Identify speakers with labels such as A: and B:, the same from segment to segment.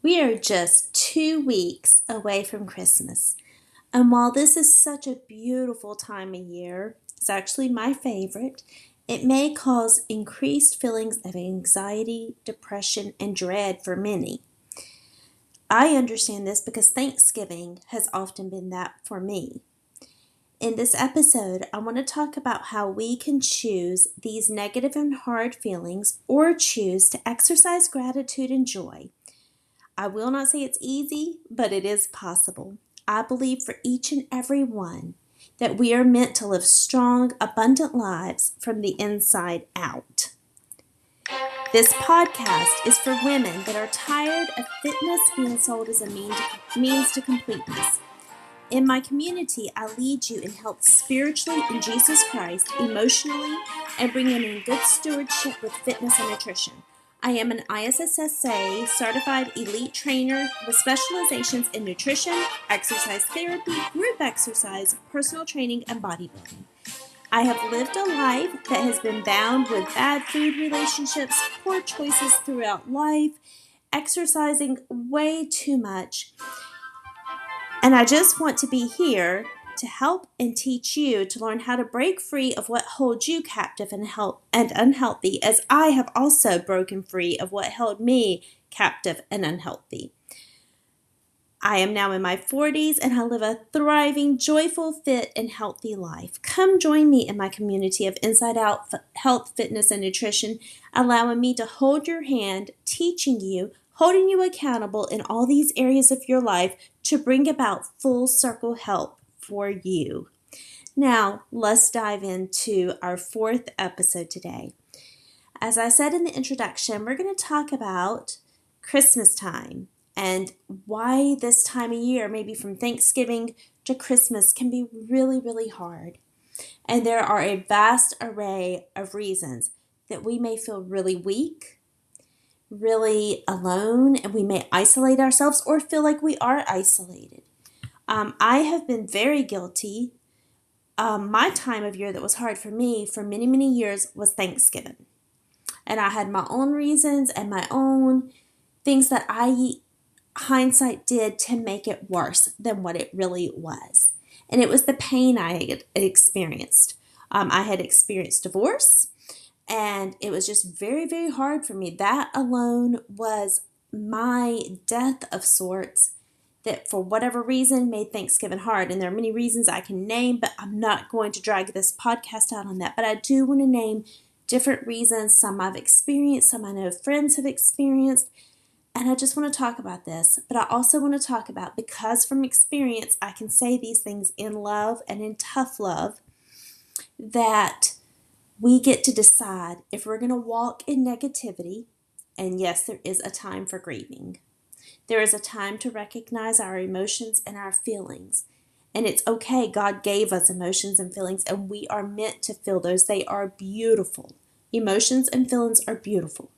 A: We are just two weeks away from Christmas. And while this is such a beautiful time of year, it's actually my favorite, it may cause increased feelings of anxiety, depression, and dread for many. I understand this because Thanksgiving has often been that for me. In this episode, I want to talk about how we can choose these negative and hard feelings or choose to exercise gratitude and joy I will not say it's easy, but it is possible. I believe for each and every one that we are meant to live strong, abundant lives from the inside out. This podcast is for women that are tired of fitness being sold as a to, means to completeness. In my community, I lead you in health spiritually in Jesus Christ, emotionally, and bringing in good stewardship with fitness and nutrition. I am an ISSA certified elite trainer with specializations in nutrition, exercise therapy, group exercise, personal training, and bodybuilding. I have lived a life that has been bound with bad food relationships, poor choices throughout life, exercising way too much. And I just want to be here to help and teach you to learn how to break free of what holds you captive and help and unhealthy as I have also broken free of what held me captive and unhealthy. I am now in my 40s and I live a thriving, joyful, fit, and healthy life. Come join me in my community of Inside Out Health, Fitness, and Nutrition, allowing me to hold your hand, teaching you, holding you accountable in all these areas of your life to bring about full circle health for you. Now, let's dive into our fourth episode today. As I said in the introduction, we're going to talk about Christmas time and why this time of year, maybe from Thanksgiving to Christmas, can be really, really hard. And there are a vast array of reasons that we may feel really weak, really alone, and we may isolate ourselves or feel like we are isolated. Um, I have been very guilty. Um, my time of year that was hard for me for many, many years was Thanksgiving. And I had my own reasons and my own things that I, hindsight, did to make it worse than what it really was. And it was the pain I had experienced. Um, I had experienced divorce, and it was just very, very hard for me. That alone was my death of sorts that for whatever reason made Thanksgiving hard. And there are many reasons I can name, but I'm not going to drag this podcast out on that. But I do want to name different reasons. Some I've experienced, some I know friends have experienced. And I just want to talk about this. But I also want to talk about because from experience, I can say these things in love and in tough love that we get to decide if we're going to walk in negativity. And yes, there is a time for grieving. There is a time to recognize our emotions and our feelings. And it's okay. God gave us emotions and feelings, and we are meant to feel those. They are beautiful. Emotions and feelings are beautiful.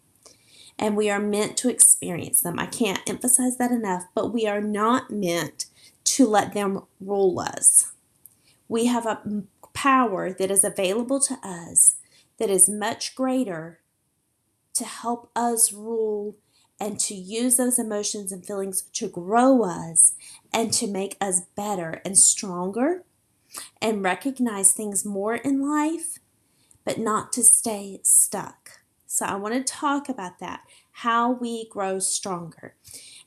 A: And we are meant to experience them. I can't emphasize that enough, but we are not meant to let them rule us. We have a power that is available to us that is much greater to help us rule and to use those emotions and feelings to grow us and to make us better and stronger and recognize things more in life, but not to stay stuck. So, I want to talk about that how we grow stronger.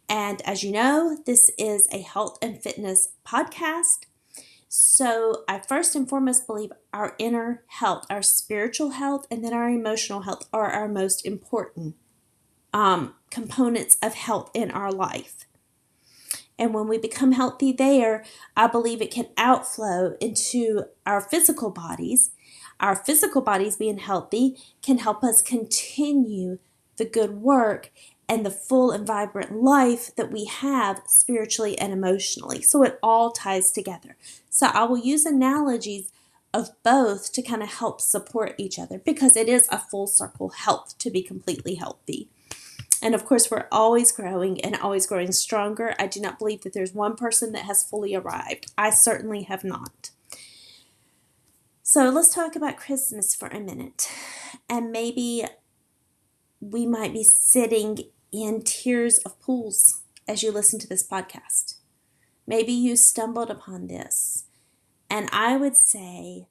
A: And as you know, this is a health and fitness podcast. So, I first and foremost believe our inner health, our spiritual health, and then our emotional health are our most important um, components of health in our life. And when we become healthy there, I believe it can outflow into our physical bodies. Our physical bodies being healthy can help us continue the good work and the full and vibrant life that we have spiritually and emotionally. So it all ties together. So I will use analogies of both to kind of help support each other because it is a full circle health to be completely healthy. And of course, we're always growing and always growing stronger. I do not believe that there's one person that has fully arrived. I certainly have not. So let's talk about Christmas for a minute. And maybe we might be sitting in tears of pools as you listen to this podcast. Maybe you stumbled upon this. And I would say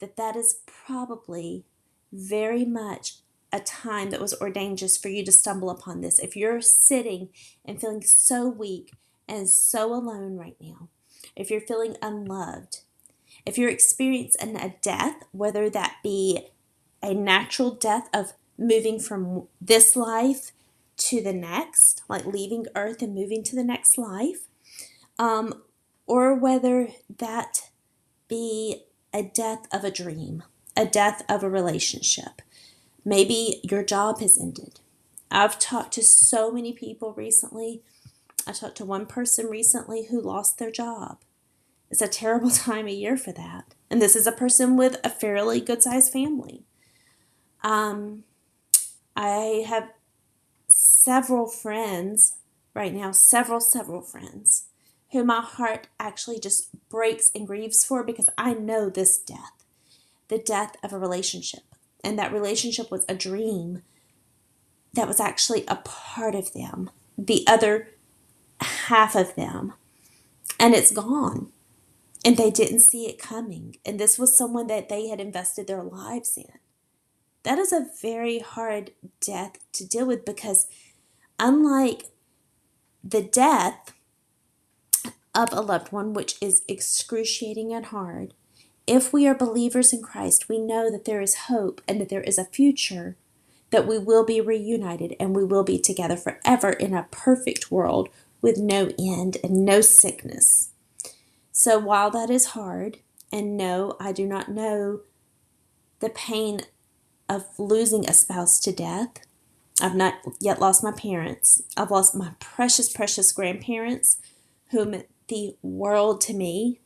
A: that that is probably very much a time that was ordained just for you to stumble upon this. If you're sitting and feeling so weak and so alone right now, if you're feeling unloved, if you're experiencing a death, whether that be a natural death of moving from this life to the next, like leaving earth and moving to the next life, um, or whether that be a death of a dream, a death of a relationship. Maybe your job has ended. I've talked to so many people recently. I talked to one person recently who lost their job. It's a terrible time of year for that. And this is a person with a fairly good sized family. Um, I have several friends right now, several, several friends who my heart actually just breaks and grieves for because I know this death the death of a relationship. And that relationship was a dream that was actually a part of them, the other half of them. And it's gone. And they didn't see it coming. And this was someone that they had invested their lives in. That is a very hard death to deal with because, unlike the death of a loved one, which is excruciating and hard, if we are believers in Christ, we know that there is hope and that there is a future, that we will be reunited and we will be together forever in a perfect world with no end and no sickness. So while that is hard, and no, I do not know the pain of losing a spouse to death. I've not yet lost my parents. I've lost my precious, precious grandparents who meant the world to me.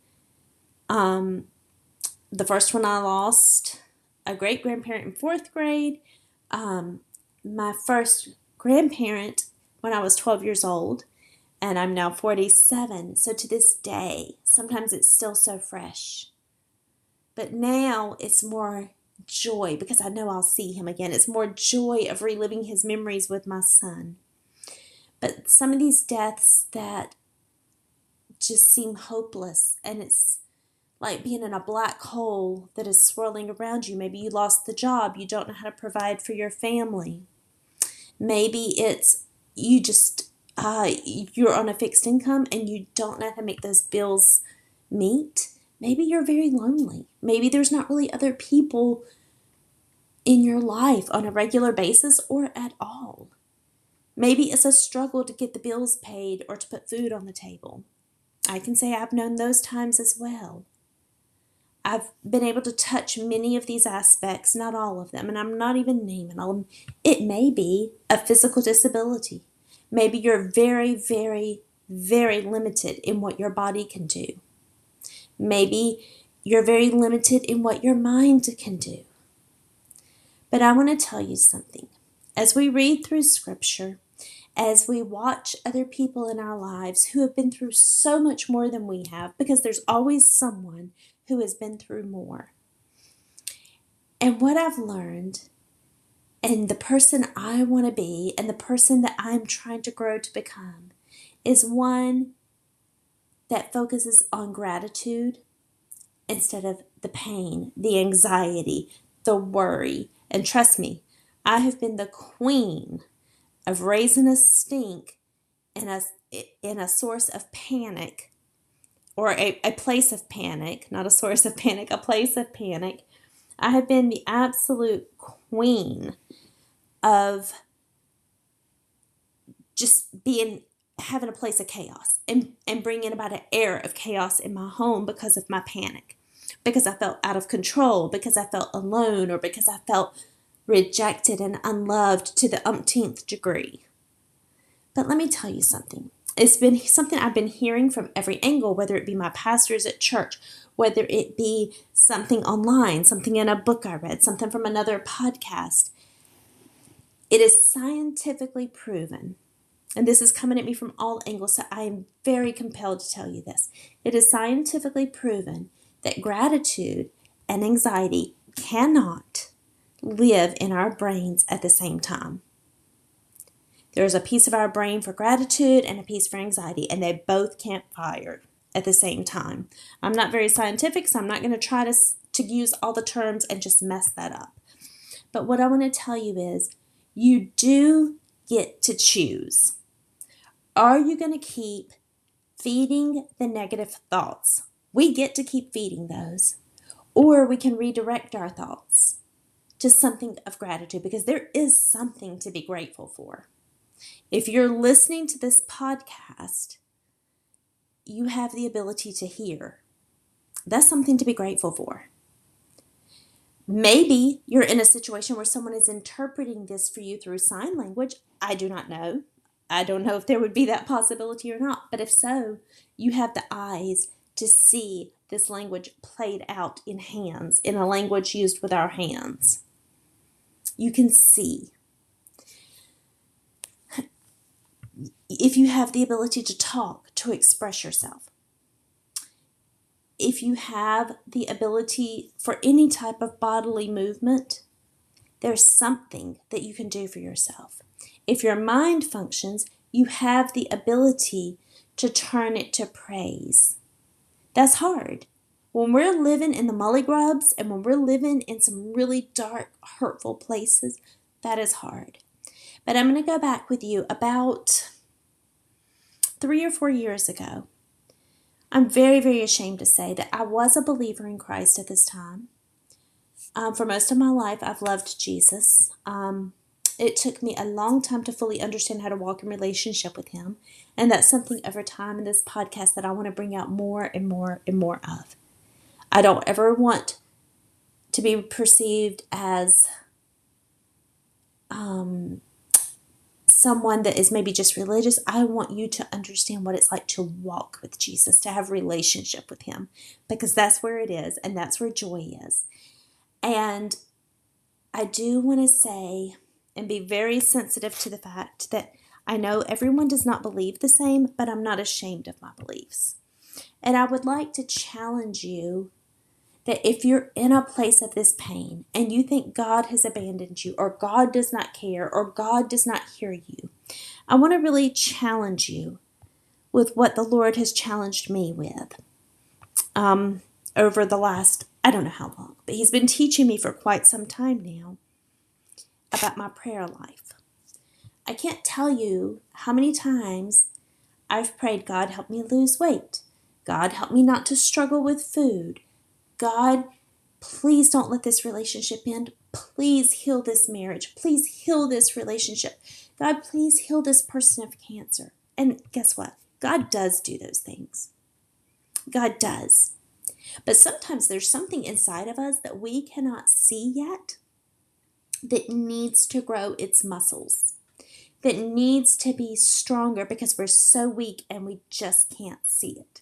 A: Um, the first one I lost, a great grandparent in fourth grade. Um, my first grandparent when I was 12 years old and I'm now 47. So to this day, sometimes it's still so fresh. But now it's more joy because I know I'll see him again. It's more joy of reliving his memories with my son. But some of these deaths that just seem hopeless and it's like being in a black hole that is swirling around you. Maybe you lost the job, you don't know how to provide for your family. Maybe it's you just uh, you're on a fixed income and you don't know how to make those bills meet, maybe you're very lonely. Maybe there's not really other people in your life on a regular basis or at all. Maybe it's a struggle to get the bills paid or to put food on the table. I can say I've known those times as well. I've been able to touch many of these aspects, not all of them, and I'm not even naming them. It may be a physical disability. Maybe you're very, very, very limited in what your body can do. Maybe you're very limited in what your mind can do. But I want to tell you something. As we read through Scripture, as we watch other people in our lives who have been through so much more than we have, because there's always someone who has been through more. And what I've learned and the person I want to be and the person that I'm trying to grow to become is one that focuses on gratitude instead of the pain, the anxiety, the worry. And trust me, I have been the queen of raising a stink in a, in a source of panic or a, a place of panic, not a source of panic, a place of panic. I have been the absolute queen of just being having a place of chaos and, and bringing about an air of chaos in my home because of my panic, because I felt out of control, because I felt alone, or because I felt rejected and unloved to the umpteenth degree. But let me tell you something. It's been something I've been hearing from every angle, whether it be my pastors at church, whether it be something online, something in a book I read, something from another podcast. It is scientifically proven, and this is coming at me from all angles, so I am very compelled to tell you this. It is scientifically proven that gratitude and anxiety cannot live in our brains at the same time. There's a piece of our brain for gratitude and a piece for anxiety, and they both can't fire at the same time. I'm not very scientific, so I'm not going to try to, to use all the terms and just mess that up. But what I want to tell you is you do get to choose. Are you going to keep feeding the negative thoughts? We get to keep feeding those. Or we can redirect our thoughts to something of gratitude because there is something to be grateful for. If you're listening to this podcast, you have the ability to hear. That's something to be grateful for. Maybe you're in a situation where someone is interpreting this for you through sign language. I do not know. I don't know if there would be that possibility or not. But if so, you have the eyes to see this language played out in hands, in a language used with our hands. You can see. If you have the ability to talk, to express yourself, if you have the ability for any type of bodily movement, there's something that you can do for yourself. If your mind functions, you have the ability to turn it to praise. That's hard. When we're living in the molly grubs and when we're living in some really dark, hurtful places, that is hard. But I'm going to go back with you about three or four years ago. I'm very, very ashamed to say that I was a believer in Christ at this time. Um, for most of my life, I've loved Jesus. Um, it took me a long time to fully understand how to walk in relationship with Him. And that's something over time in this podcast that I want to bring out more and more and more of. I don't ever want to be perceived as um, someone that is maybe just religious. I want you to understand what it's like to walk with Jesus, to have relationship with Him, because that's where it is and that's where joy is. And I do want to say and be very sensitive to the fact that I know everyone does not believe the same, but I'm not ashamed of my beliefs. And I would like to challenge you that if you're in a place of this pain and you think God has abandoned you, or God does not care, or God does not hear you, I want to really challenge you with what the Lord has challenged me with um, over the last, I don't know how long, but He's been teaching me for quite some time now about my prayer life. I can't tell you how many times I've prayed, God, help me lose weight. God, help me not to struggle with food. God, please don't let this relationship end. Please heal this marriage. Please heal this relationship. God, please heal this person of cancer. And guess what? God does do those things. God does. But sometimes there's something inside of us that we cannot see yet that needs to grow its muscles, that needs to be stronger because we're so weak and we just can't see it.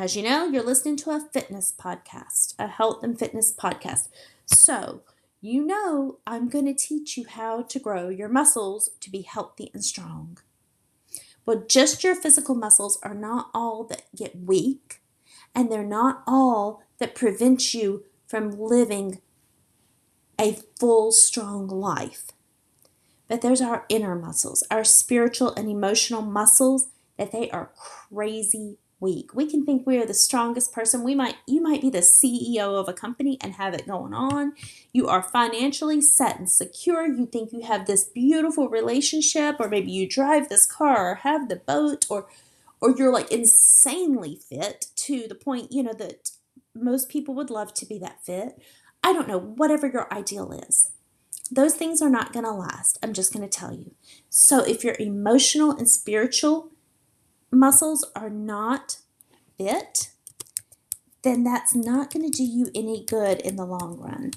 A: As you know, you're listening to a fitness podcast, a health and fitness podcast. So, you know, I'm going to teach you how to grow your muscles to be healthy and strong. Well, just your physical muscles are not all that get weak, and they're not all that prevent you from living a full, strong life. But there's our inner muscles, our spiritual and emotional muscles that they are crazy weak. We can think we are the strongest person. We might you might be the CEO of a company and have it going on. You are financially set and secure. You think you have this beautiful relationship or maybe you drive this car or have the boat or or you're like insanely fit to the point, you know, that most people would love to be that fit. I don't know, whatever your ideal is. Those things are not going to last. I'm just going to tell you. So, if your emotional and spiritual muscles are not fit, then that's not going to do you any good in the long run.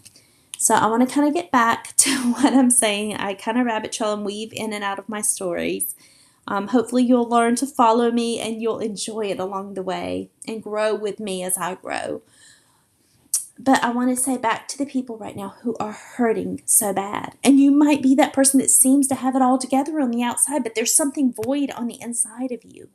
A: So, I want to kind of get back to what I'm saying. I kind of rabbit trail and weave in and out of my stories. Um, hopefully, you'll learn to follow me and you'll enjoy it along the way and grow with me as I grow. But I want to say back to the people right now who are hurting so bad. And you might be that person that seems to have it all together on the outside, but there's something void on the inside of you.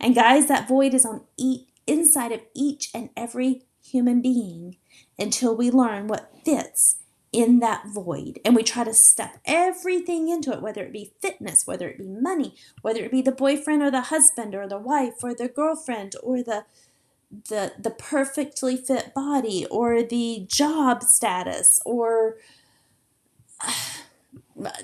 A: And guys, that void is on each, inside of each and every human being until we learn what fits in that void. And we try to stuff everything into it, whether it be fitness, whether it be money, whether it be the boyfriend or the husband or the wife or the girlfriend or the the the perfectly fit body or the job status or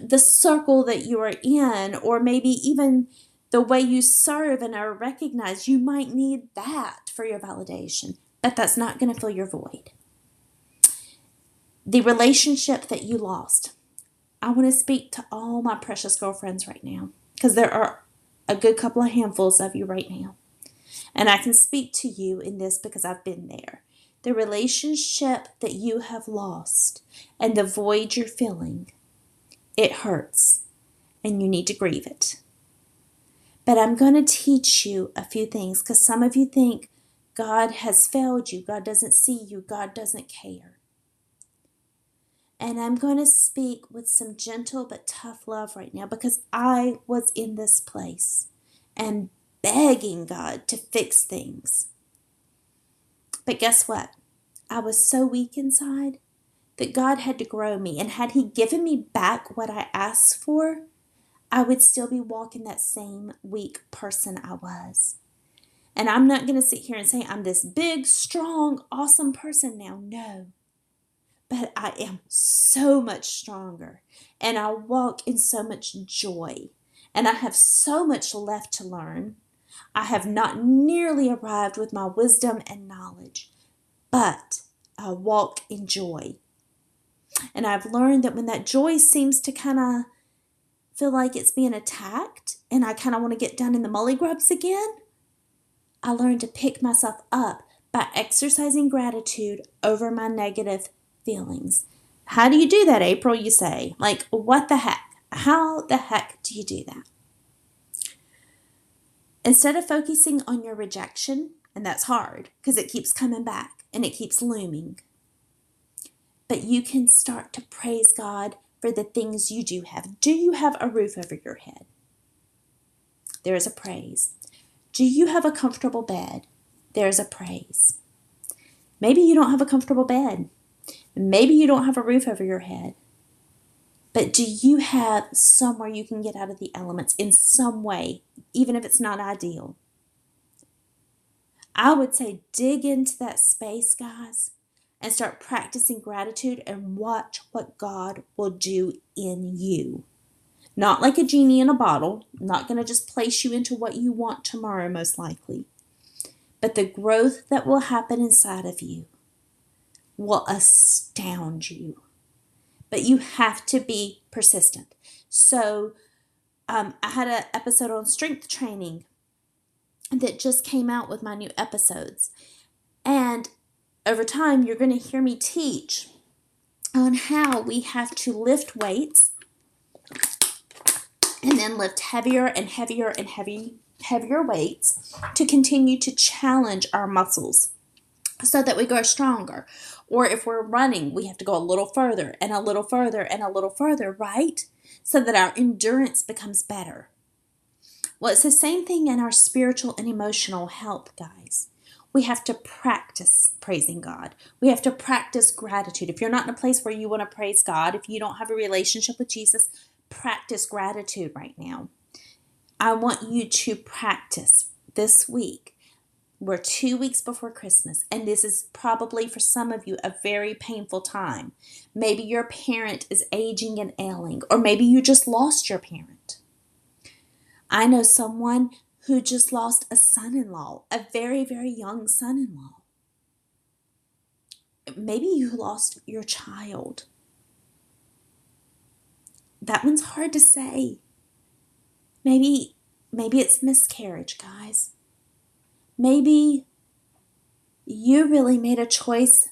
A: the circle that you are in or maybe even the way you serve and are recognized you might need that for your validation but that's not going to fill your void the relationship that you lost. I want to speak to all my precious girlfriends right now because there are a good couple of handfuls of you right now. And I can speak to you in this because I've been there. The relationship that you have lost and the void you're feeling, it hurts and you need to grieve it. But I'm going to teach you a few things because some of you think God has failed you, God doesn't see you, God doesn't care. And I'm going to speak with some gentle but tough love right now because I was in this place and begging God to fix things. But guess what? I was so weak inside that God had to grow me. And had He given me back what I asked for, I would still be walking that same weak person I was. And I'm not going to sit here and say I'm this big, strong, awesome person now. No but I am so much stronger and I walk in so much joy and I have so much left to learn. I have not nearly arrived with my wisdom and knowledge, but I walk in joy. And I've learned that when that joy seems to kind of feel like it's being attacked and I kind of want to get down in the mully grubs again, I learn to pick myself up by exercising gratitude over my negative feelings. How do you do that, April? You say. Like, what the heck? How the heck do you do that? Instead of focusing on your rejection, and that's hard because it keeps coming back and it keeps looming, but you can start to praise God for the things you do have. Do you have a roof over your head? There is a praise. Do you have a comfortable bed? There is a praise. Maybe you don't have a comfortable bed. Maybe you don't have a roof over your head, but do you have somewhere you can get out of the elements in some way, even if it's not ideal? I would say dig into that space, guys, and start practicing gratitude and watch what God will do in you. Not like a genie in a bottle, not going to just place you into what you want tomorrow, most likely, but the growth that will happen inside of you will astound you. But you have to be persistent. So, um, I had an episode on strength training that just came out with my new episodes. And over time, you're going to hear me teach on how we have to lift weights and then lift heavier and heavier and heavy, heavier weights to continue to challenge our muscles so that we grow stronger. Or if we're running, we have to go a little further and a little further and a little further, right? So that our endurance becomes better. Well, it's the same thing in our spiritual and emotional health, guys. We have to practice praising God. We have to practice gratitude. If you're not in a place where you want to praise God, if you don't have a relationship with Jesus, practice gratitude right now. I want you to practice this week we're two weeks before Christmas, and this is probably for some of you a very painful time. Maybe your parent is aging and ailing, or maybe you just lost your parent. I know someone who just lost a son in law, a very, very young son in law. Maybe you lost your child. That one's hard to say. Maybe maybe it's miscarriage, guys. Maybe you really made a choice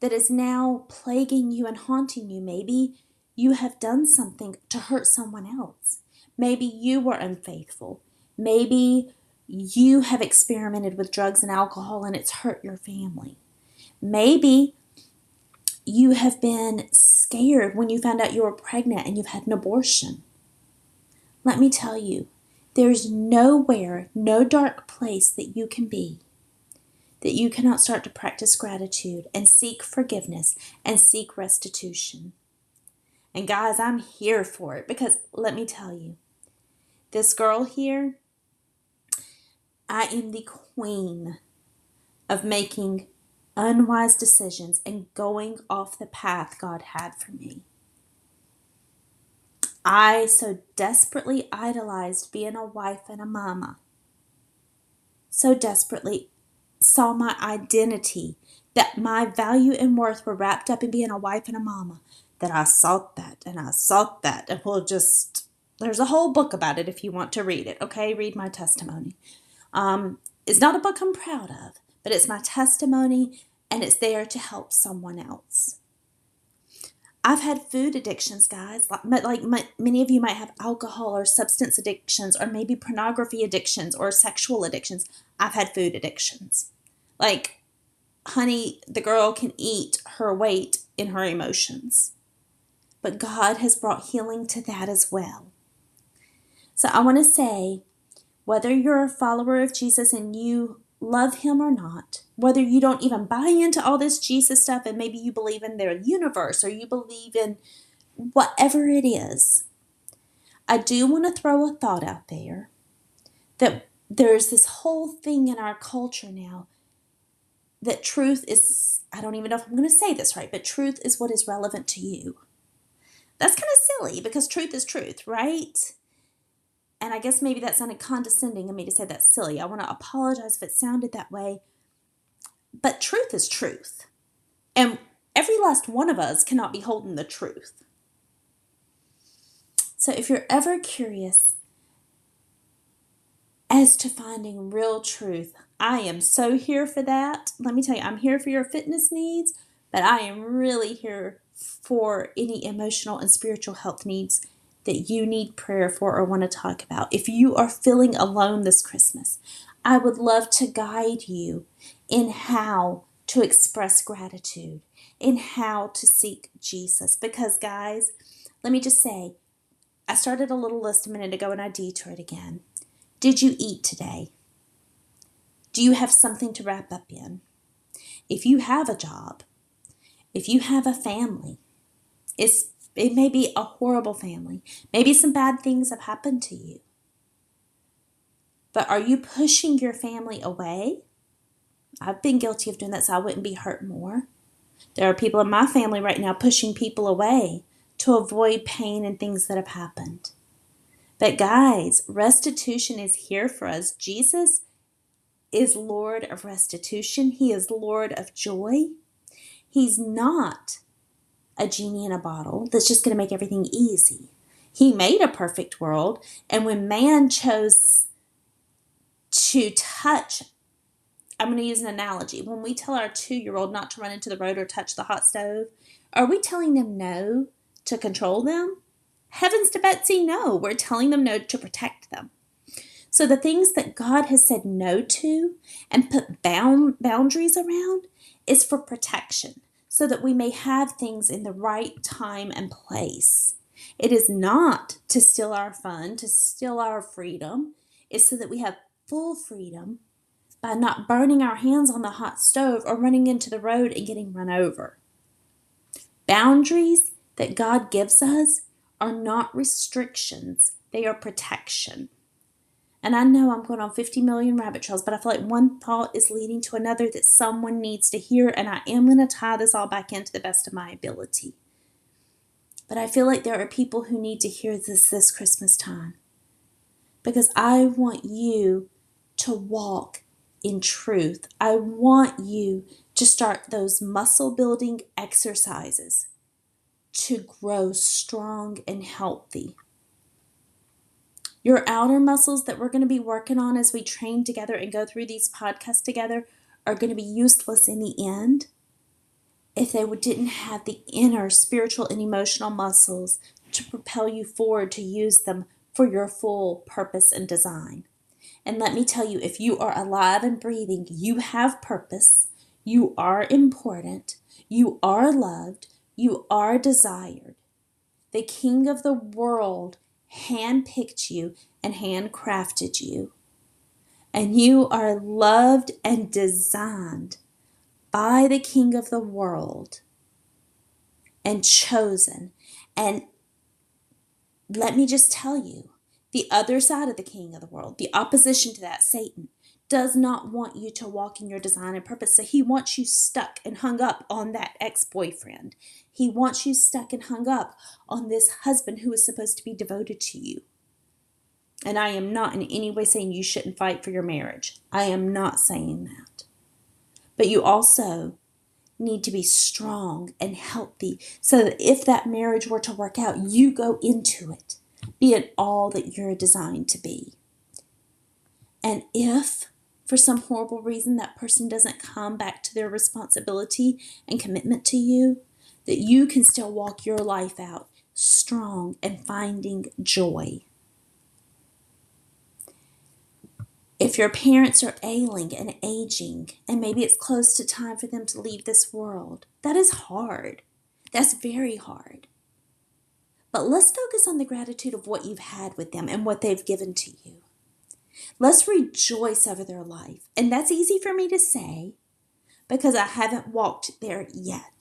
A: that is now plaguing you and haunting you. Maybe you have done something to hurt someone else. Maybe you were unfaithful. Maybe you have experimented with drugs and alcohol and it's hurt your family. Maybe you have been scared when you found out you were pregnant and you've had an abortion. Let me tell you, there's nowhere, no dark place that you can be that you cannot start to practice gratitude and seek forgiveness and seek restitution. And guys, I'm here for it because let me tell you, this girl here, I am the queen of making unwise decisions and going off the path God had for me. I so desperately idolized being a wife and a mama. So desperately saw my identity, that my value and worth were wrapped up in being a wife and a mama, that I sought that and I sought that. And we'll just, there's a whole book about it if you want to read it, okay? Read my testimony. Um, it's not a book I'm proud of, but it's my testimony and it's there to help someone else. I've had food addictions, guys. Like, like my, many of you might have alcohol or substance addictions, or maybe pornography addictions or sexual addictions. I've had food addictions. Like, honey, the girl can eat her weight in her emotions. But God has brought healing to that as well. So I want to say whether you're a follower of Jesus and you love him or not, whether you don't even buy into all this Jesus stuff and maybe you believe in their universe or you believe in whatever it is, I do want to throw a thought out there that there's this whole thing in our culture now that truth is, I don't even know if I'm going to say this right, but truth is what is relevant to you. That's kind of silly because truth is truth, right? And I guess maybe that sounded condescending of me to say that's silly. I want to apologize if it sounded that way. But truth is truth. And every last one of us cannot be holding the truth. So if you're ever curious as to finding real truth, I am so here for that. Let me tell you, I'm here for your fitness needs, but I am really here for any emotional and spiritual health needs that you need prayer for or want to talk about. If you are feeling alone this Christmas, I would love to guide you in how to express gratitude, in how to seek Jesus. Because, guys, let me just say, I started a little list a minute ago and I detoured again. Did you eat today? Do you have something to wrap up in? If you have a job, if you have a family, it's it may be a horrible family. Maybe some bad things have happened to you. But are you pushing your family away? I've been guilty of doing that so I wouldn't be hurt more. There are people in my family right now pushing people away to avoid pain and things that have happened. But guys, restitution is here for us. Jesus is Lord of restitution, He is Lord of joy. He's not a genie in a bottle that's just going to make everything easy. He made a perfect world, and when man chose to touch, I'm going to use an analogy. When we tell our two year old not to run into the road or touch the hot stove, are we telling them no to control them? Heavens to Betsy, no. We're telling them no to protect them. So the things that God has said no to and put bound boundaries around is for protection so that we may have things in the right time and place. It is not to steal our fun, to steal our freedom. It's so that we have full freedom by not burning our hands on the hot stove or running into the road and getting run over. Boundaries that God gives us are not restrictions, they are protection. And I know I'm going on 50 million rabbit trails, but I feel like one thought is leading to another that someone needs to hear, and I am going to tie this all back into the best of my ability. But I feel like there are people who need to hear this this Christmas time because I want you to walk in truth. I want you to start those muscle building exercises to grow strong and healthy. Your outer muscles that we're going to be working on as we train together and go through these podcasts together are going to be useless in the end if they didn't have the inner spiritual and emotional muscles to propel you forward to use them for your full purpose and design. And let me tell you, if you are alive and breathing, you have purpose, you are important, you are loved, you are desired. The King of the world handpicked you and handcrafted you. And you are loved and designed by the King of the world and chosen. And let me just tell you the other side of the King of the world, the opposition to that, Satan, does not want you to walk in your design and purpose. So he wants you stuck and hung up on that ex boyfriend. He wants you stuck and hung up on this husband who is supposed to be devoted to you. And I am not in any way saying you shouldn't fight for your marriage. I am not saying that. But you also need to be strong and healthy so that if that marriage were to work out, you go into it being all that you're designed to be. And if for some horrible reason that person doesn't come back to their responsibility and commitment to you, that you can still walk your life out strong and finding joy. If your parents are ailing and aging, and maybe it's close to time for them to leave this world, that is hard. That's very hard. But let's focus on the gratitude of what you've had with them and what they've given to you. Let's rejoice over their life. And that's easy for me to say because I haven't walked there yet.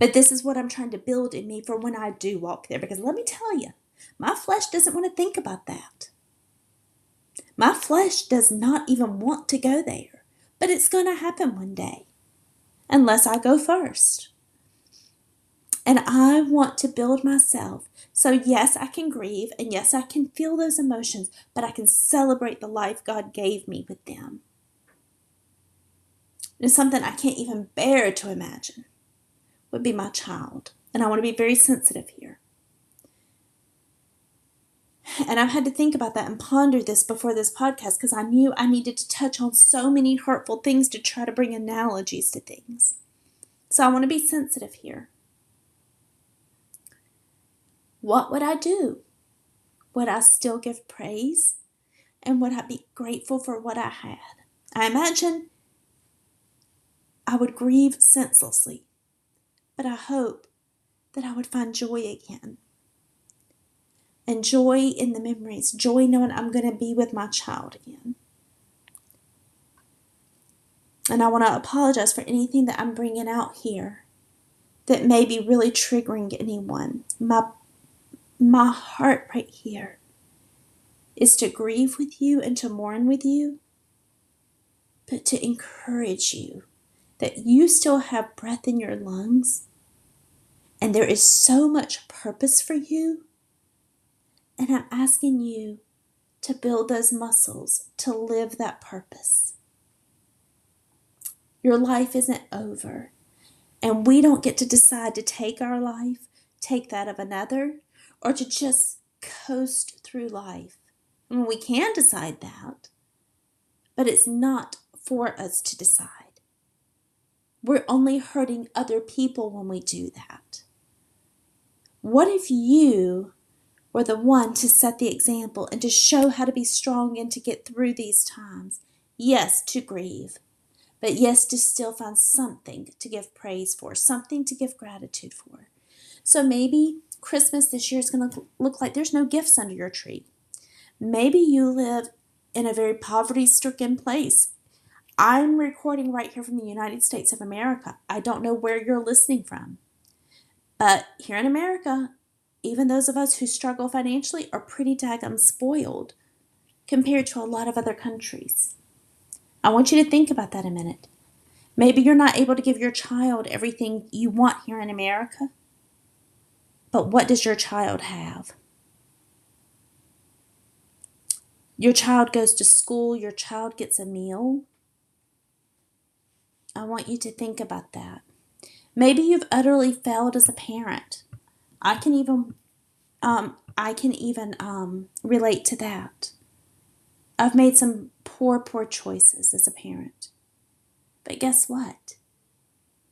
A: But this is what I'm trying to build in me for when I do walk there. Because let me tell you, my flesh doesn't want to think about that. My flesh does not even want to go there. But it's going to happen one day unless I go first. And I want to build myself. So, yes, I can grieve and yes, I can feel those emotions, but I can celebrate the life God gave me with them. It's something I can't even bear to imagine would be my child. And I want to be very sensitive here. And I've had to think about that and ponder this before this podcast because I knew I needed to touch on so many hurtful things to try to bring analogies to things. So I want to be sensitive here. What would I do? Would I still give praise? And would I be grateful for what I had? I imagine I would grieve senselessly, but I hope that I would find joy again. And joy in the memories, joy knowing I'm going to be with my child again. And I want to apologize for anything that I'm bringing out here that may be really triggering anyone. My my heart right here is to grieve with you and to mourn with you, but to encourage you that you still have breath in your lungs and there is so much purpose for you. And I'm asking you to build those muscles to live that purpose. Your life isn't over, and we don't get to decide to take our life, take that of another, or to just coast through life. I mean, we can decide that, but it's not for us to decide. We're only hurting other people when we do that. What if you were the one to set the example and to show how to be strong and to get through these times? Yes, to grieve, but yes, to still find something to give praise for, something to give gratitude for. So maybe Christmas this year is going to look like there's no gifts under your tree. Maybe you live in a very poverty stricken place. I'm recording right here from the United States of America. I don't know where you're listening from. But here in America, even those of us who struggle financially are pretty daggum spoiled compared to a lot of other countries. I want you to think about that a minute. Maybe you're not able to give your child everything you want here in America. But what does your child have? Your child goes to school, your child gets a meal. I want you to think about that. Maybe you've utterly failed as a parent. I can even um, I can even um, relate to that. I've made some poor, poor choices as a parent. But guess what?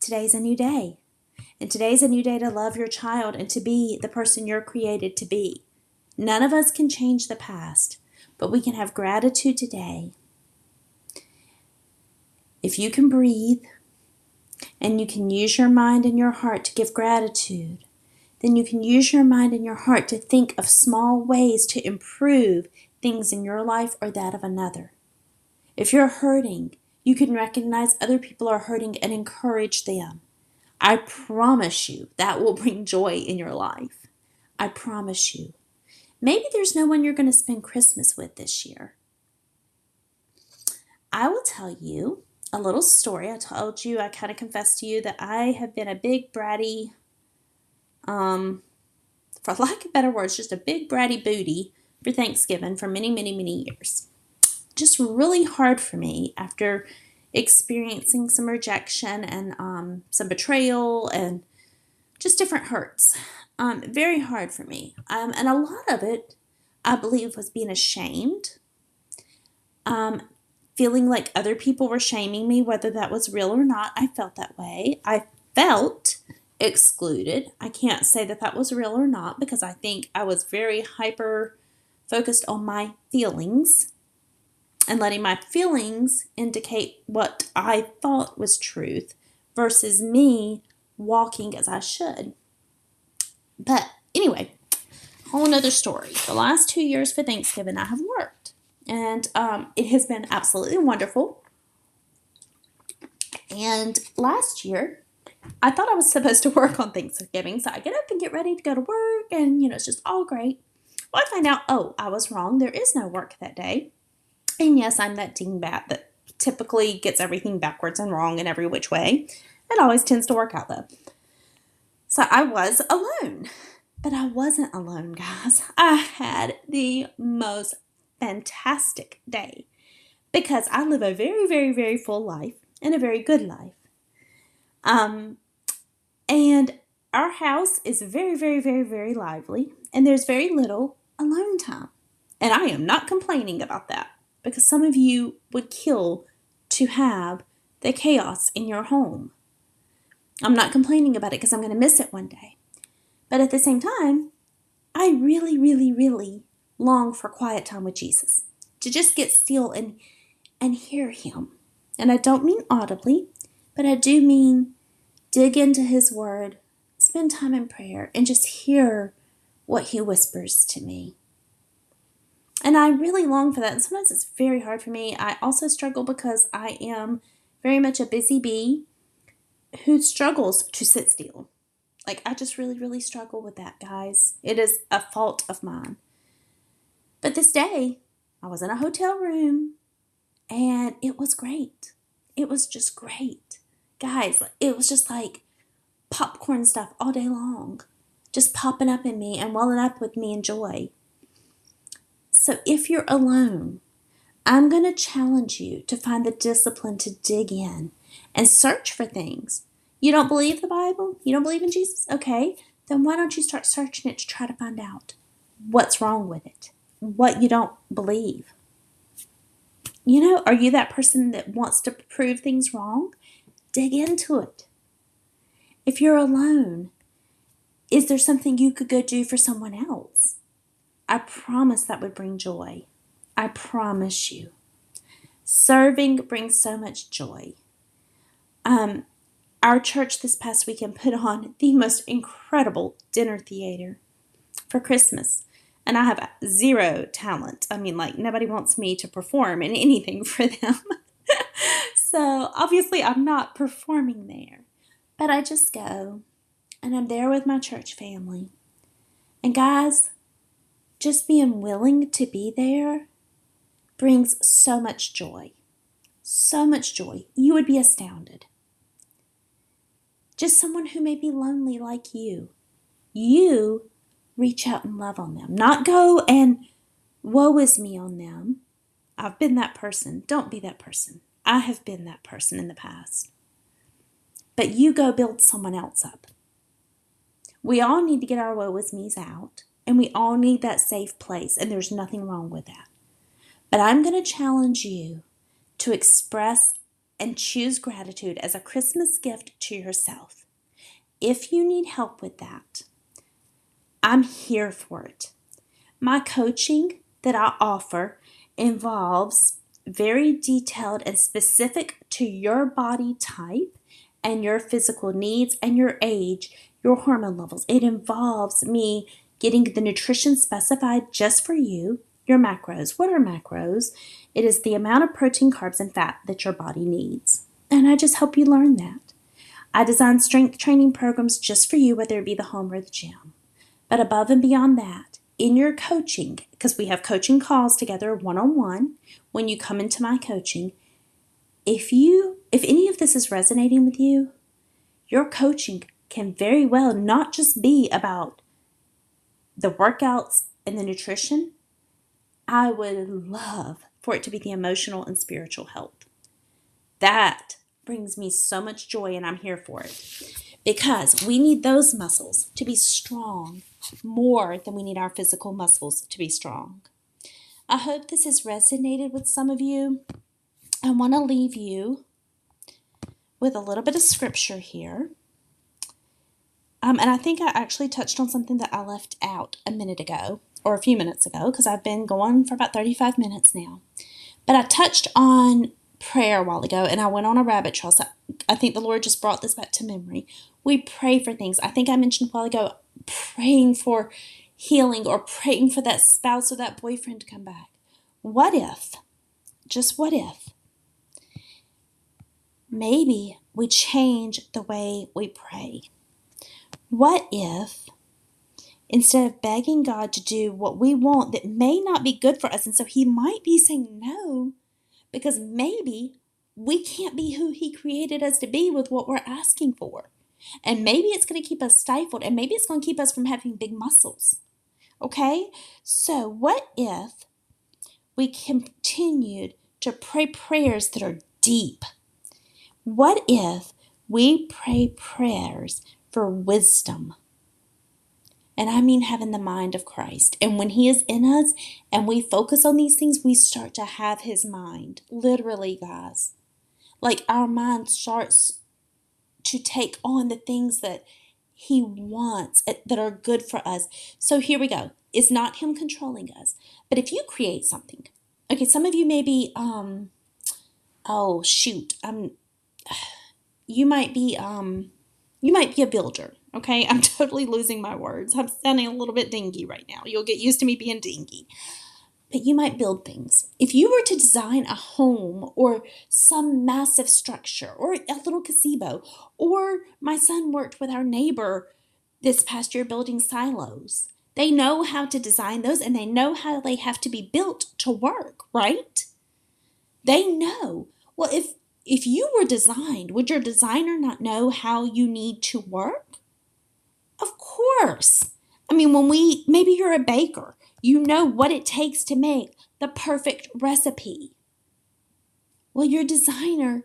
A: Today's a new day. And today's a new day to love your child and to be the person you're created to be. None of us can change the past, but we can have gratitude today. If you can breathe and you can use your mind and your heart to give gratitude, then you can use your mind and your heart to think of small ways to improve things in your life or that of another. If you're hurting, you can recognize other people are hurting and encourage them. I promise you that will bring joy in your life. I promise you. Maybe there's no one you're going to spend Christmas with this year. I will tell you a little story. I told you, I kind of confessed to you that I have been a big bratty, um, for lack of better words, just a big bratty booty for Thanksgiving for many, many, many years. Just really hard for me after experiencing some rejection and um, some betrayal and just different hurts. Um, very hard for me. Um, and a lot of it, I believe, was being ashamed, um, feeling like other people were shaming me, whether that was real or not. I felt that way. I felt excluded. I can't say that that was real or not because I think I was very hyper focused on my feelings and letting my feelings indicate what I thought was truth versus me walking as I should. But anyway, whole another story. The last two years for Thanksgiving, I have worked, and um, it has been absolutely wonderful. And last year, I thought I was supposed to work on Thanksgiving, so I get up and get ready to go to work, and you know, it's just all great. Well, I find out, oh, I was wrong. There is no work that day. And yes, I'm that dingbat that typically gets everything backwards and wrong in every which way. It always tends to work out though. So I was alone. But I wasn't alone, guys. I had the most fantastic day because I live a very, very, very full life and a very good life. Um, and our house is very, very, very, very lively, and there's very little alone time. And I am not complaining about that because some of you would kill to have the chaos in your home. I'm not complaining about it because I'm going to miss it one day. But at the same time, I really, really, really long for quiet time with Jesus. To just get still and and hear him. And I don't mean audibly, but I do mean dig into his word, spend time in prayer, and just hear what he whispers to me. And I really long for that. And sometimes it's very hard for me. I also struggle because I am very much a busy bee who struggles to sit still. Like, I just really, really struggle with that, guys. It is a fault of mine. But this day, I was in a hotel room and it was great. It was just great. Guys, it was just like popcorn stuff all day long, just popping up in me and welling up with me in joy. So if you're alone, I'm going to challenge you to find the discipline to dig in and search for things. You don't believe the Bible? You don't believe in Jesus? Okay, then why don't you start searching it to try to find out what's wrong with it? What you don't believe? You know, are you that person that wants to prove things wrong? Dig into it. If you're alone, is there something you could go do for someone else? I promise that would bring joy. I promise you. Serving brings so much joy. Um, our church this past weekend put on the most incredible dinner theater for Christmas. And I have zero talent. I mean, like, nobody wants me to perform in anything for them. so obviously, I'm not performing there. But I just go and I'm there with my church family. And guys, just being willing to be there brings so much joy. So much joy. You would be astounded. Just someone who may be lonely like you. You reach out and love on them. Not go and woe is me on them. I've been that person. Don't be that person. I have been that person in the past. But you go build someone else up. We all need to get our woe is me's out. And we all need that safe place, and there's nothing wrong with that. But I'm going to challenge you to express and choose gratitude as a Christmas gift to yourself. If you need help with that, I'm here for it. My coaching that I offer involves very detailed and specific to your body type and your physical needs and your age, your hormone levels. It involves me getting the nutrition specified just for you. your macros. What are macros? It is the amount of protein, carbs, and fat that your body needs. And I just help you learn that. I design strength training programs just for you, whether it be the home or the gym. But above and beyond that, in your coaching, because we have coaching calls together one on one when you come into my coaching, if you if any of this is resonating with you, your coaching can very well not just be about the workouts and the nutrition. I would love for it to be the emotional and spiritual health. That brings me so much joy, and I'm here for it because we need those muscles to be strong more than we need our physical muscles to be strong. I hope this has resonated with some of you. I want to leave you with a little bit of scripture here. Um, and I think I actually touched on something that I left out a minute ago or a few minutes ago because I've been going for about 35 minutes now. But I touched on prayer a while ago and I went on a rabbit trail. So I think the Lord just brought this back to memory. We pray for things. I think I mentioned a while ago praying for healing or praying for that spouse or that boyfriend to come back. What if, just what if, maybe we change the way we pray? What if, instead of begging God to do what we want that may not be good for us, and so He might be saying no, because maybe we can't be who He created us to be with what we're asking for. And maybe it's going to keep us stifled, and maybe it's going to keep us from having big muscles. Okay? So, what if we continued to pray prayers that are deep? What if we pray prayers for wisdom. And I mean having the mind of Christ. And when He is in us and we focus on these things, we start to have His mind. Literally, guys. Like our mind starts to take on the things that He wants eh, that are good for us. So here we go. It's not Him controlling us. But if you create something, okay, some of you may be, um, oh, shoot, I'm, you might be, um, you might be a builder, okay? I'm totally losing my words. I'm sounding a little bit dingy right now. You'll get used to me being dingy. But you might build things. If you were to design a home or some massive structure or a little gazebo, or my son worked with our neighbor this past year building silos, they know how to design those and they know how they have to be built to work, right? They know. Well, if if you were designed, would your designer not know how you need to work? Course. I mean, when we, maybe you're a baker, you know what it takes to make the perfect recipe. Well, your designer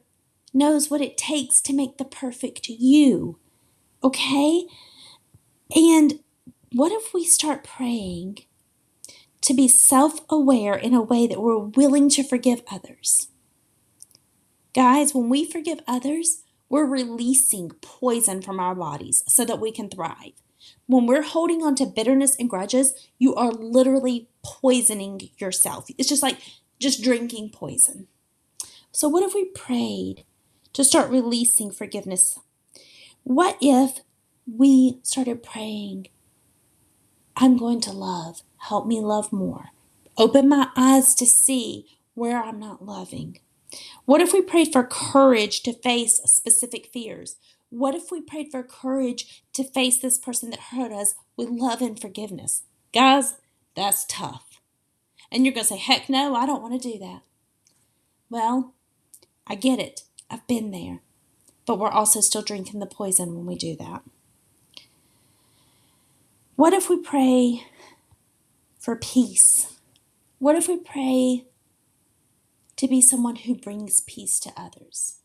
A: knows what it takes to make the perfect you. Okay? And what if we start praying to be self aware in a way that we're willing to forgive others? Guys, when we forgive others, we're releasing poison from our bodies so that we can thrive. When we're holding on to bitterness and grudges, you are literally poisoning yourself. It's just like just drinking poison. So, what if we prayed to start releasing forgiveness? What if we started praying, I'm going to love, help me love more, open my eyes to see where I'm not loving? What if we prayed for courage to face specific fears? What if we prayed for courage to face this person that hurt us with love and forgiveness? Guys, that's tough. And you're going to say, heck no, I don't want to do that. Well, I get it. I've been there. But we're also still drinking the poison when we do that. What if we pray for peace? What if we pray to be someone who brings peace to others?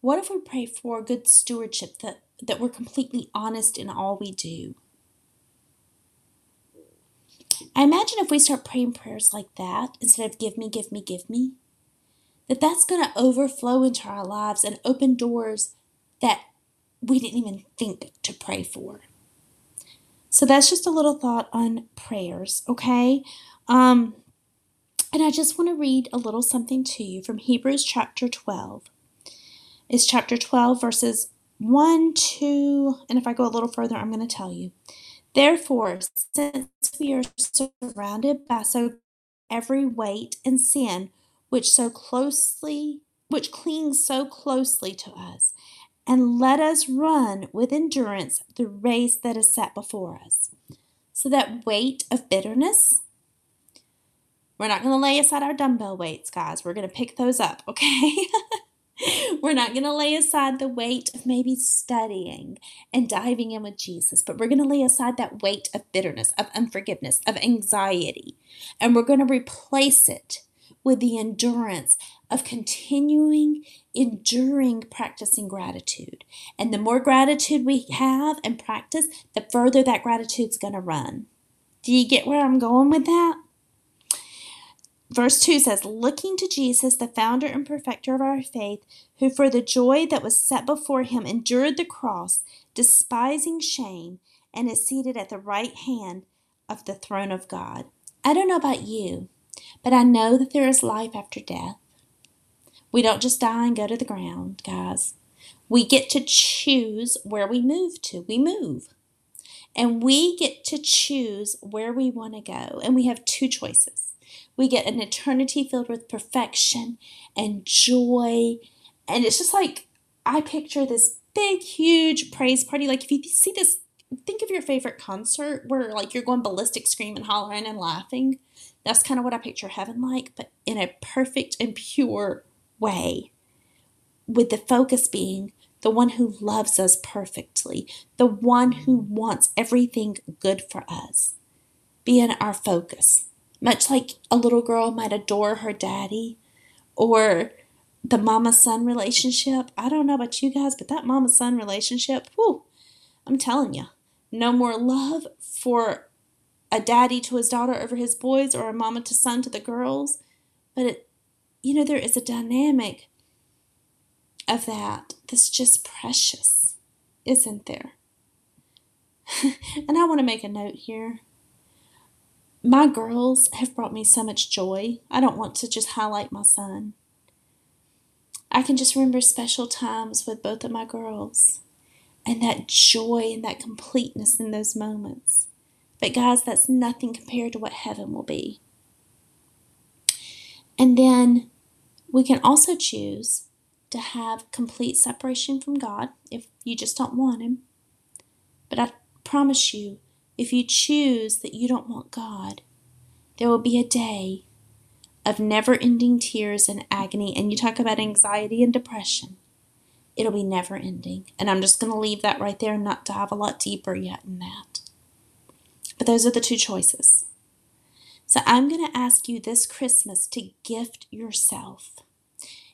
A: What if we pray for good stewardship that, that we're completely honest in all we do? I imagine if we start praying prayers like that instead of give me, give me, give me, that that's going to overflow into our lives and open doors that we didn't even think to pray for. So that's just a little thought on prayers, okay? Um, and I just want to read a little something to you from Hebrews chapter 12. It's chapter 12, verses 1, 2, and if I go a little further, I'm going to tell you. Therefore, since we are surrounded by so every weight and sin which so closely which clings so closely to us and let us run with endurance the race that is set before us. So that weight of bitterness, we're not going to lay aside our dumbbell weights, guys. We're going to pick those up, okay? we're not going to lay aside the weight of maybe studying and diving in with Jesus, but we're going to lay aside that weight of bitterness, of unforgiveness, of anxiety, and we're going to replace it with the endurance of continuing, enduring, practicing gratitude. And the more gratitude we have and practice, the further that gratitude's going to run. Do you get where I'm going with that? Verse 2 says, Looking to Jesus, the founder and perfecter of our faith, who for the joy that was set before him endured the cross, despising shame, and is seated at the right hand of the throne of God. I don't know about you, but I know that there is life after death. We don't just die and go to the ground, guys. We get to choose where we move to. We move. And we get to choose where we want to go. And we have two choices we get an eternity filled with perfection and joy. And it's just like, I picture this big, huge praise party. Like, if you see this, think of your favorite concert where, like, you're going ballistic, screaming, hollering, and laughing. That's kind of what I picture heaven like, but in a perfect and pure way. With the focus being the one who loves us perfectly, the one who wants everything good for us, being our focus much like a little girl might adore her daddy or the mama son relationship. I don't know about you guys, but that mama son relationship, I'm telling you, no more love for a daddy to his daughter over his boys or a mama to son to the girls. But it, you know, there is a dynamic of that that's just precious, isn't there? and I want to make a note here my girls have brought me so much joy. I don't want to just highlight my son. I can just remember special times with both of my girls and that joy and that completeness in those moments. But, guys, that's nothing compared to what heaven will be. And then we can also choose to have complete separation from God if you just don't want Him. But I promise you, if you choose that you don't want God, there will be a day of never ending tears and agony. And you talk about anxiety and depression, it'll be never ending. And I'm just going to leave that right there and not dive a lot deeper yet in that. But those are the two choices. So I'm going to ask you this Christmas to gift yourself.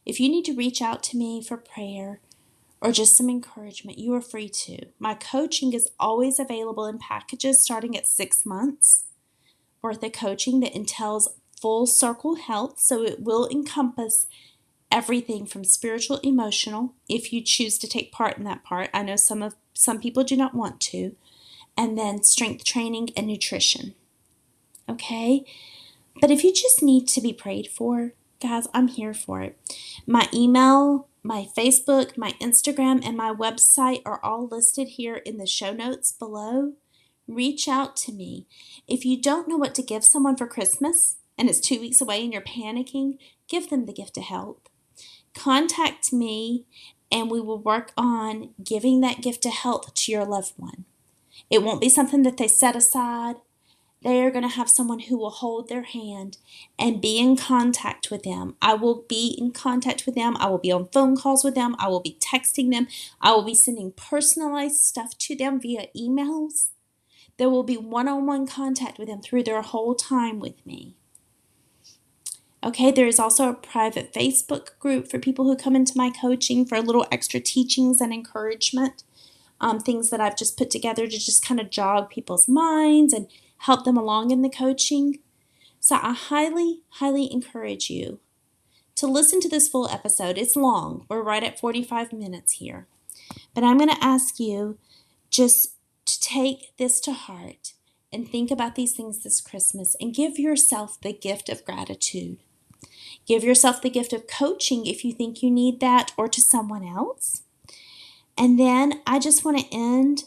A: If you need to reach out to me for prayer, or just some encouragement, you are free to. My coaching is always available in packages starting at six months worth of coaching that entails full circle health. So it will encompass everything from spiritual, emotional, if you choose to take part in that part. I know some of some people do not want to. And then strength training and nutrition. Okay? But if you just need to be prayed for, guys, I'm here for it. My email my Facebook, my Instagram, and my website are all listed here in the show notes below. Reach out to me. If you don't know what to give someone for Christmas and it's two weeks away and you're panicking, give them the gift of health. Contact me and we will work on giving that gift of health to your loved one. It won't be something that they set aside they are going to have someone who will hold their hand and be in contact with them. I will be in contact with them. I will be on phone calls with them. I will be texting them. I will be sending personalized stuff to them via emails. There will be one on one contact with them through their whole time with me. Okay, there is also a private Facebook group for people who come into my coaching for a little extra teachings and encouragement. Um, things that I've just put together to just kind of jog people's minds and help them along in the coaching. So I highly, highly encourage you to listen to this full episode. It's long, we're right at 45 minutes here. But I'm going to ask you just to take this to heart and think about these things this Christmas and give yourself the gift of gratitude. Give yourself the gift of coaching if you think you need that or to someone else. And then I just want to end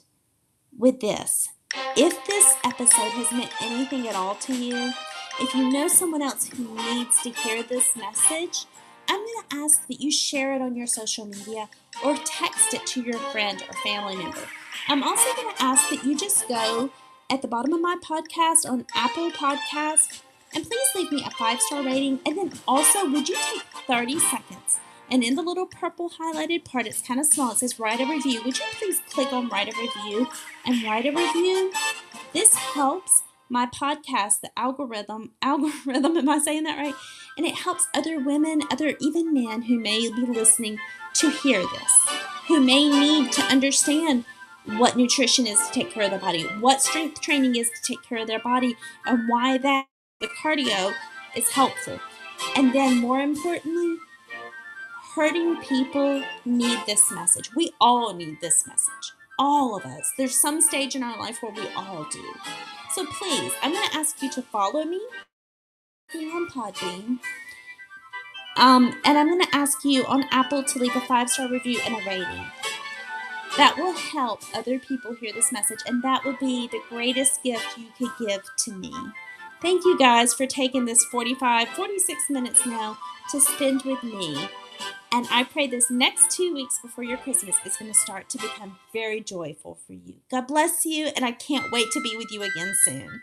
A: with this if this episode has meant anything at all to you, If you know someone else who needs to hear this message, I'm going to ask that you share it on your social media or text it to your friend or family member. I'm also going to ask that you just go at the bottom of my podcast on Apple Podcast and please leave me a five star rating. And then also, would you take 30 seconds? And in the little purple highlighted part, it's kind of small, it says write a review. Would you please click on write a review and write a review? This helps my podcast, the algorithm, algorithm, am I saying that right? And it helps other women, other even men who may be listening to hear this, who may need to understand what nutrition is to take care of the body, what strength training is to take care of their body, and why that the cardio is helpful. And then more importantly, hurting people need this message. We all need this message. All of us. There's some stage in our life where we all do. So please, I'm going to ask you to follow me on Podbean. Um, and I'm going to ask you on Apple to leave a five star review and a rating. That will help other people hear this message, and that would be the greatest gift you could give to me. Thank you guys for taking this 45, 46 minutes now to spend with me. And I pray this next two weeks before your Christmas is going to start to become very joyful for you. God bless you, and I can't wait to be with you again soon.